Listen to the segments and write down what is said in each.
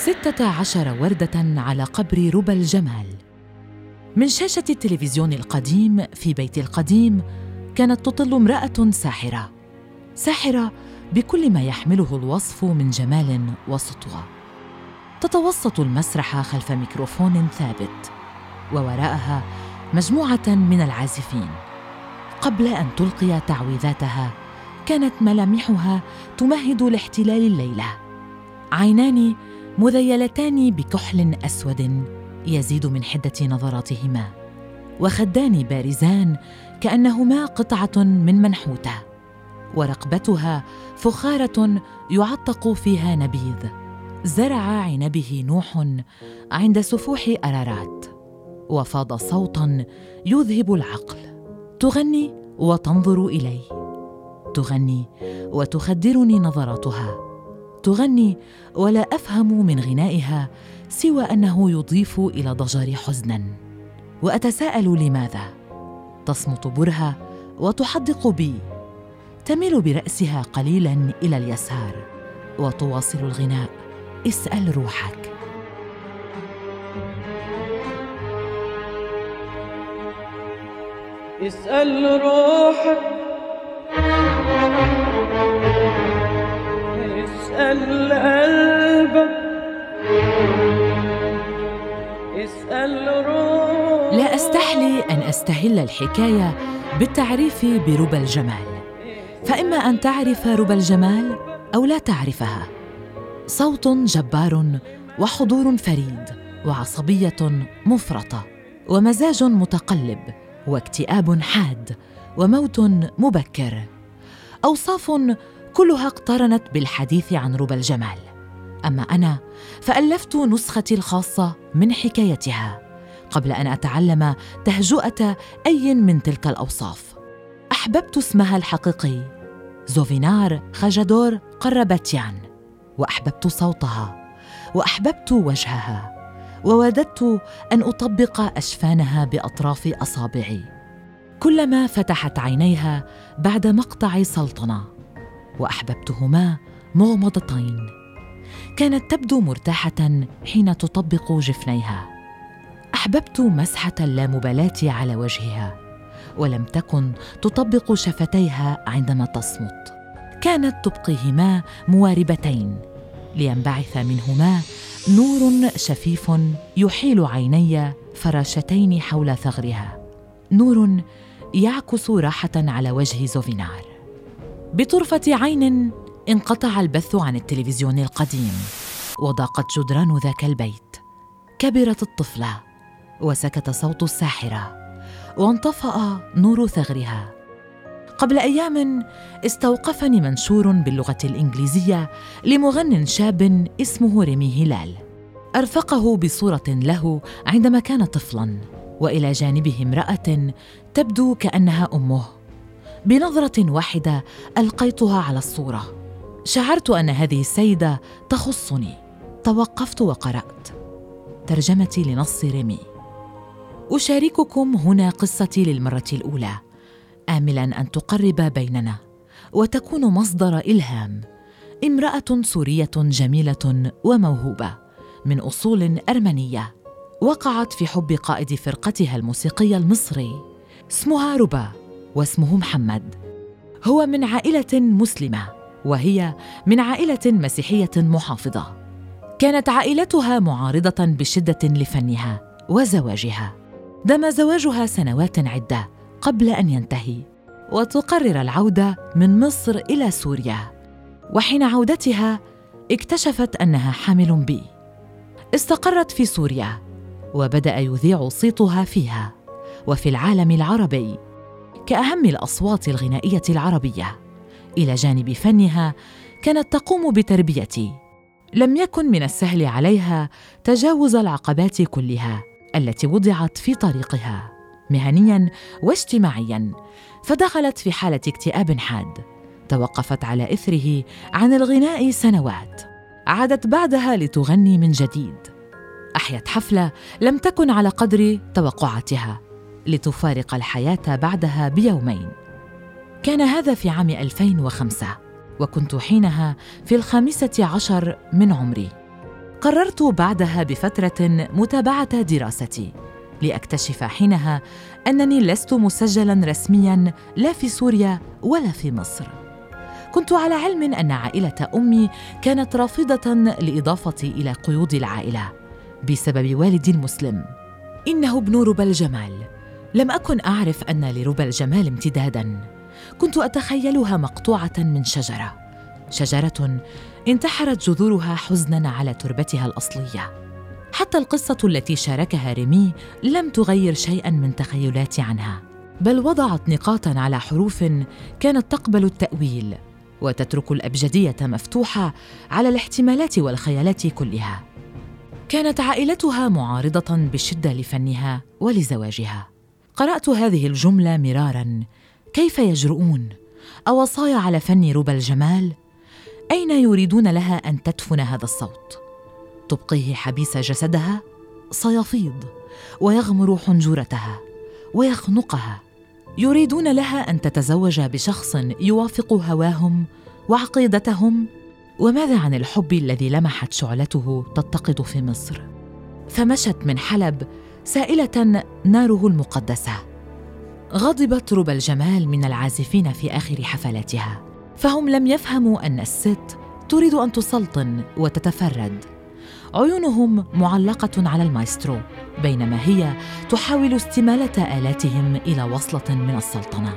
ستة عشر وردة على قبر ربى الجمال. من شاشة التلفزيون القديم في بيت القديم كانت تطل امرأة ساحرة. ساحرة بكل ما يحمله الوصف من جمال وسطوة. تتوسط المسرح خلف ميكروفون ثابت ووراءها مجموعة من العازفين. قبل أن تلقي تعويذاتها كانت ملامحها تمهد لاحتلال الليلة. عينان مذيلتان بكحل أسود يزيد من حدة نظراتهما وخدان بارزان كأنهما قطعة من منحوتة ورقبتها فخارة يعتق فيها نبيذ زرع عنبه نوح عند سفوح أرارات وفاض صوتا يذهب العقل تغني وتنظر الي تغني وتخدرني نظراتها. تغني ولا أفهم من غنائها سوى أنه يضيف إلى ضجري حزنا. وأتساءل لماذا؟ تصمت برهة وتحدق بي. تميل برأسها قليلا إلى اليسار. وتواصل الغناء اسأل روحك. اسأل روحك. اسأل قلبك اسأل لا أستحلي أن أستهل الحكاية بالتعريف بربى الجمال. فإما أن تعرف ربى الجمال أو لا تعرفها. صوت جبار وحضور فريد وعصبية مفرطة ومزاج متقلب واكتئاب حاد وموت مبكر. أوصاف كلها اقترنت بالحديث عن ربى الجمال. أما أنا فألفت نسختي الخاصة من حكايتها قبل أن أتعلم تهجؤة أي من تلك الأوصاف. أحببت اسمها الحقيقي زوفينار خجدور قربتيان وأحببت صوتها وأحببت وجهها ووددت أن أطبق أشفانها بأطراف أصابعي. كلما فتحت عينيها بعد مقطع سلطنة وأحببتهما مغمضتين. كانت تبدو مرتاحة حين تطبق جفنيها. أحببت مسحة اللامبالاة على وجهها ولم تكن تطبق شفتيها عندما تصمت. كانت تبقيهما مواربتين لينبعث منهما نور شفيف يحيل عيني فراشتين حول ثغرها. نور يعكس راحة على وجه زوفينار. بطرفة عين انقطع البث عن التلفزيون القديم وضاقت جدران ذاك البيت. كبرت الطفلة وسكت صوت الساحرة وانطفأ نور ثغرها. قبل أيام استوقفني منشور باللغة الإنجليزية لمغن شاب اسمه ريمي هلال. أرفقه بصورة له عندما كان طفلا وإلى جانبه امرأة تبدو كأنها أمه. بنظرة واحدة ألقيتها على الصورة. شعرت أن هذه السيدة تخصني. توقفت وقرأت. ترجمتي لنص ريمي. أشارككم هنا قصتي للمرة الأولى. املا أن تقرب بيننا. وتكون مصدر إلهام. امرأة سورية جميلة وموهوبة. من أصول أرمنية. وقعت في حب قائد فرقتها الموسيقية المصري. اسمها ربا واسمه محمد. هو من عائلة مسلمة وهي من عائلة مسيحية محافظة. كانت عائلتها معارضة بشدة لفنها وزواجها. دام زواجها سنوات عدة قبل أن ينتهي وتقرر العودة من مصر إلى سوريا. وحين عودتها اكتشفت أنها حامل بي. استقرت في سوريا وبدأ يذيع صيتها فيها. وفي العالم العربي كأهم الأصوات الغنائية العربية. إلى جانب فنها كانت تقوم بتربيتي. لم يكن من السهل عليها تجاوز العقبات كلها التي وضعت في طريقها مهنيا واجتماعيا فدخلت في حالة اكتئاب حاد. توقفت على إثره عن الغناء سنوات. عادت بعدها لتغني من جديد. أحيت حفلة لم تكن على قدر توقعاتها. لتفارق الحياة بعدها بيومين. كان هذا في عام 2005 وكنت حينها في الخامسة عشر من عمري. قررت بعدها بفترة متابعة دراستي لأكتشف حينها أنني لست مسجلا رسميا لا في سوريا ولا في مصر. كنت على علم أن عائلة أمي كانت رافضة لإضافتي إلى قيود العائلة بسبب والدي المسلم. إنه ابن ربى الجمال لم أكن أعرف أن لربى الجمال امتدادا. كنت أتخيلها مقطوعة من شجرة. شجرة انتحرت جذورها حزنا على تربتها الأصلية. حتى القصة التي شاركها ريمي لم تغير شيئا من تخيلاتي عنها بل وضعت نقاطا على حروف كانت تقبل التأويل وتترك الأبجدية مفتوحة على الاحتمالات والخيالات كلها. كانت عائلتها معارضة بشدة لفنها ولزواجها. قرأت هذه الجملة مرارا. كيف يجرؤون؟ أوصايا على فن ربى الجمال؟ أين يريدون لها أن تدفن هذا الصوت؟ تبقيه حبيس جسدها؟ سيفيض ويغمر حنجرتها ويخنقها. يريدون لها أن تتزوج بشخص يوافق هواهم وعقيدتهم؟ وماذا عن الحب الذي لمحت شعلته تتقد في مصر؟ فمشت من حلب سائلة ناره المقدسة. غضبت ربى الجمال من العازفين في آخر حفلاتها فهم لم يفهموا أن الست تريد أن تسلطن وتتفرد. عيونهم معلقة على المايسترو بينما هي تحاول استمالة آلاتهم إلى وصلة من السلطنة.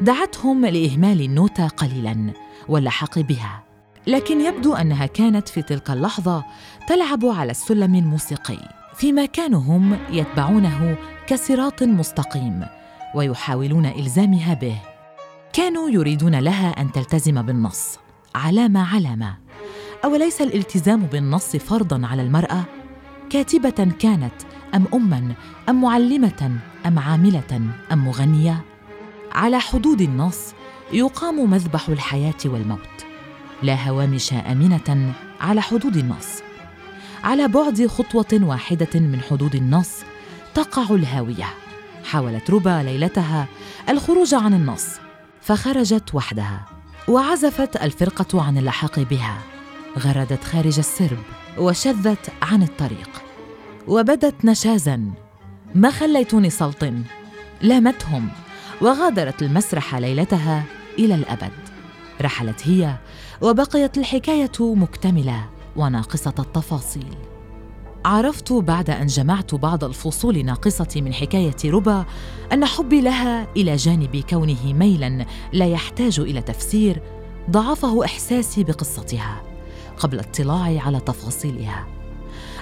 دعتهم لإهمال النوتة قليلا واللحاق بها لكن يبدو أنها كانت في تلك اللحظة تلعب على السلم الموسيقي. فيما كانوا هم يتبعونه كصراط مستقيم ويحاولون إلزامها به. كانوا يريدون لها أن تلتزم بالنص. علامة علامة. أوليس الالتزام بالنص فرضا على المرأة؟ كاتبة كانت أم اما أم معلمة أم عاملة أم مغنية؟ على حدود النص يقام مذبح الحياة والموت. لا هوامش آمنة على حدود النص. على بعد خطوة واحدة من حدود النص تقع الهاوية. حاولت ربا ليلتها الخروج عن النص فخرجت وحدها وعزفت الفرقة عن اللحاق بها غردت خارج السرب وشذت عن الطريق وبدت نشازا ما خليتوني سلطن لامتهم وغادرت المسرح ليلتها إلى الأبد. رحلت هي وبقيت الحكاية مكتملة. وناقصة التفاصيل. عرفت بعد أن جمعت بعض الفصول الناقصه من حكاية ربا أن حبي لها إلى جانب كونه ميلا لا يحتاج إلى تفسير ضعفه إحساسي بقصتها قبل اطلاعي على تفاصيلها.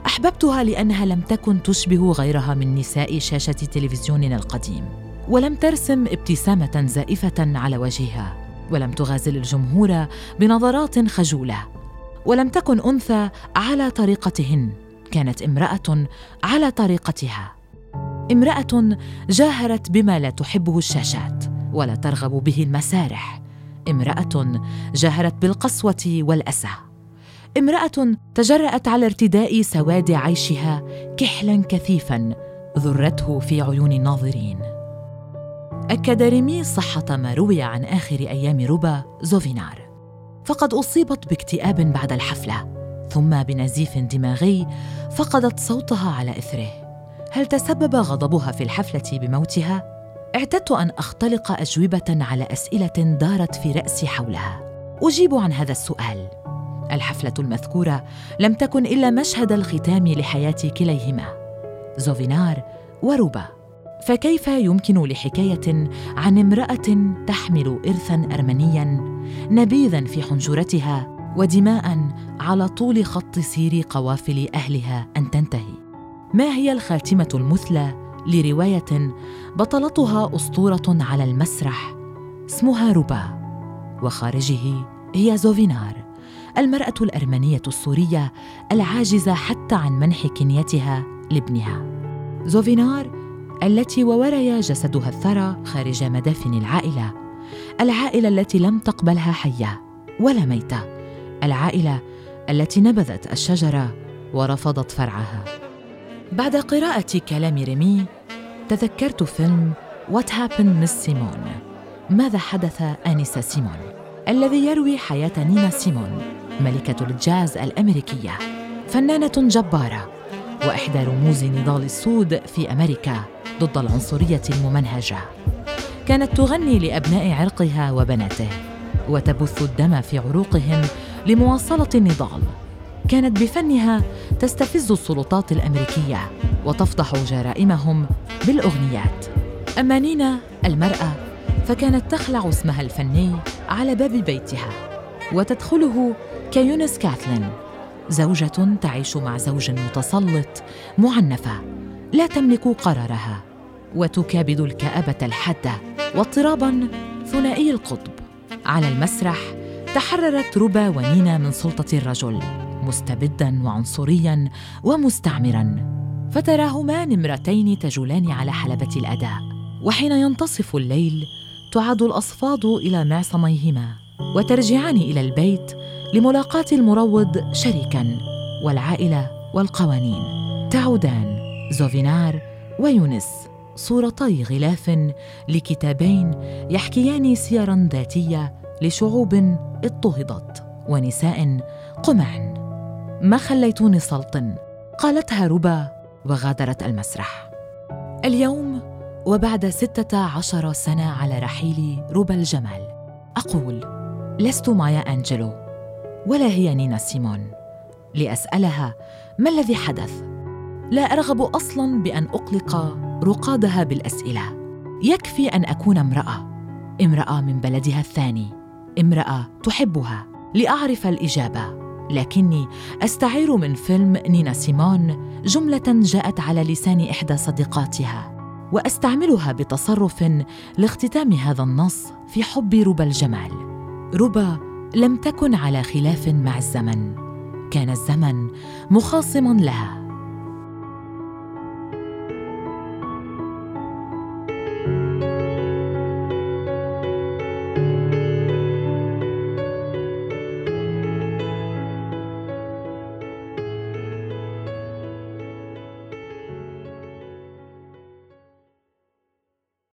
أحببتها لأنها لم تكن تشبه غيرها من نساء شاشة تلفزيوننا القديم ولم ترسم ابتسامة زائفة على وجهها ولم تغازل الجمهور بنظرات خجولة. ولم تكن أنثى على طريقتهن. كانت امرأة على طريقتها. امرأة جاهرت بما لا تحبه الشاشات ولا ترغب به المسارح. امرأة جاهرت بالقسوة والأسى. امرأة تجرأت على ارتداء سواد عيشها كحلا كثيفا ذرته في عيون الناظرين. أكد ريمي صحة ما روي عن آخر أيام ربا زوفينار. فقد أصيبت باكتئاب بعد الحفلة ثم بنزيف دماغي فقدت صوتها على إثره. هل تسبب غضبها في الحفلة بموتها؟ اعتدت أن أختلق أجوبة على أسئلة دارت في رأسي حولها. أجيب عن هذا السؤال. الحفلة المذكورة لم تكن إلا مشهد الختام لحياة كليهما زوفينار وروبا. فكيف يمكن لحكاية عن امرأة تحمل ارثا ارمنيا نبيذا في حنجرتها ودماء على طول خط سير قوافل أهلها أن تنتهي. ما هي الخاتمة المثلى لرواية بطلتها أسطورة على المسرح اسمها روبا وخارجه هي زوفينار المرأة الأرمنية السورية العاجزة حتى عن منح كنيتها لابنها. زوفينار التي ووري جسدها الثرى خارج مدافن العائلة العائلة التي لم تقبلها حية ولا ميتة. العائلة التي نبذت الشجرة ورفضت فرعها. بعد قراءة كلام ريمي تذكرت فيلم What Happened, Miss Simone ماذا حدث آنسة سيمون؟ الذي يروي حياة نينا سيمون ملكة الجاز الأمريكية فنانة جبارة وإحدى رموز نضال السود في أمريكا ضد العنصرية الممنهجة. كانت تغني لأبناء عرقها وبناته وتبث الدم في عروقهم لمواصلة النضال. كانت بفنها تستفز السلطات الأمريكية وتفضح جرائمهم بالأغنيات. أما نينا المرأة فكانت تخلع اسمها الفني على باب بيتها وتدخله كيونس كاثلين زوجة تعيش مع زوج متسلط معنفة لا تملك قرارها وتكابد الكآبة الحادة واضطرابا ثنائي القطب. على المسرح تحررت روبا ونينا من سلطة الرجل مستبدا وعنصريا ومستعمرا فتراهما نمرتين تجولان على حلبة الأداء وحين ينتصف الليل تعاد الأصفاد إلى معصميهما وترجعان إلى البيت لملاقاة المروض شريكا والعائلة والقوانين. تعودان زوفينار ويونس. صورتي غلاف لكتابين يحكيان سيرا ذاتية لشعوب اضطهدت ونساء قمعن ما خليتوني سلطن قالتها ربا وغادرت المسرح. اليوم وبعد ستة عشر سنة على رحيل ربا الجمال. أقول لست مايا أنجلو ولا هي نينا سيمون. لأسألها ما الذي حدث؟ لا أرغب أصلاً بأن أقلق رقادها بالأسئلة. يكفي أن أكون امرأة. امرأة من بلدها الثاني. امرأة تحبها. لأعرف الإجابة. لكني أستعير من فيلم نينا سيمون جملة جاءت على لسان إحدى صديقاتها وأستعملها بتصرف لاختتام هذا النص في حب ربى الجمال. ربى لم تكن على خلاف مع الزمن. كان الزمن مخاصما لها.